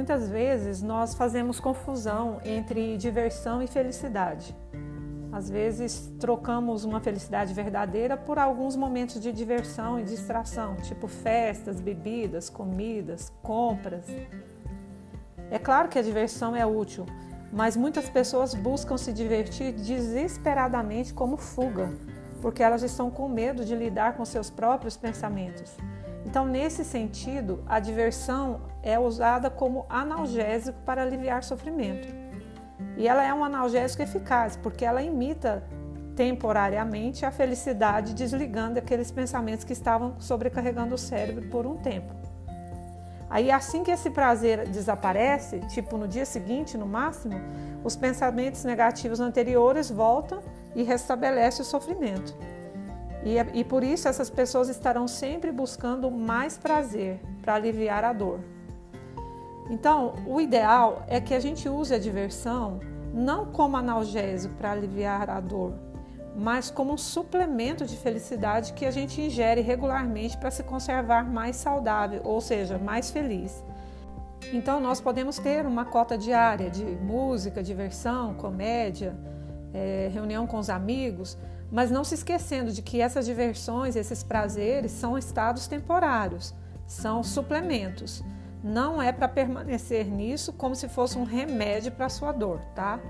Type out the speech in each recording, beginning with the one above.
Muitas vezes nós fazemos confusão entre diversão e felicidade. Às vezes trocamos uma felicidade verdadeira por alguns momentos de diversão e distração, tipo festas, bebidas, comidas, compras. É claro que a diversão é útil, mas muitas pessoas buscam se divertir desesperadamente como fuga, porque elas estão com medo de lidar com seus próprios pensamentos. Então, nesse sentido, a diversão é usada como analgésico para aliviar sofrimento. E ela é um analgésico eficaz, porque ela imita temporariamente a felicidade, desligando aqueles pensamentos que estavam sobrecarregando o cérebro por um tempo. Aí, assim que esse prazer desaparece, tipo no dia seguinte, no máximo, os pensamentos negativos anteriores voltam e restabelece o sofrimento. E, e por isso essas pessoas estarão sempre buscando mais prazer para aliviar a dor. Então, o ideal é que a gente use a diversão não como analgésico para aliviar a dor, mas como um suplemento de felicidade que a gente ingere regularmente para se conservar mais saudável, ou seja, mais feliz. Então, nós podemos ter uma cota diária de música, diversão, comédia, é, reunião com os amigos, mas não se esquecendo de que essas diversões, esses prazeres são estados temporários, são suplementos não é para permanecer nisso como se fosse um remédio para a sua dor, tá?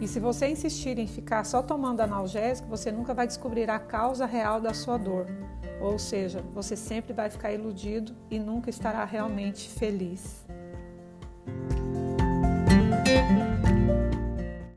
E se você insistir em ficar só tomando analgésico, você nunca vai descobrir a causa real da sua dor. Ou seja, você sempre vai ficar iludido e nunca estará realmente feliz.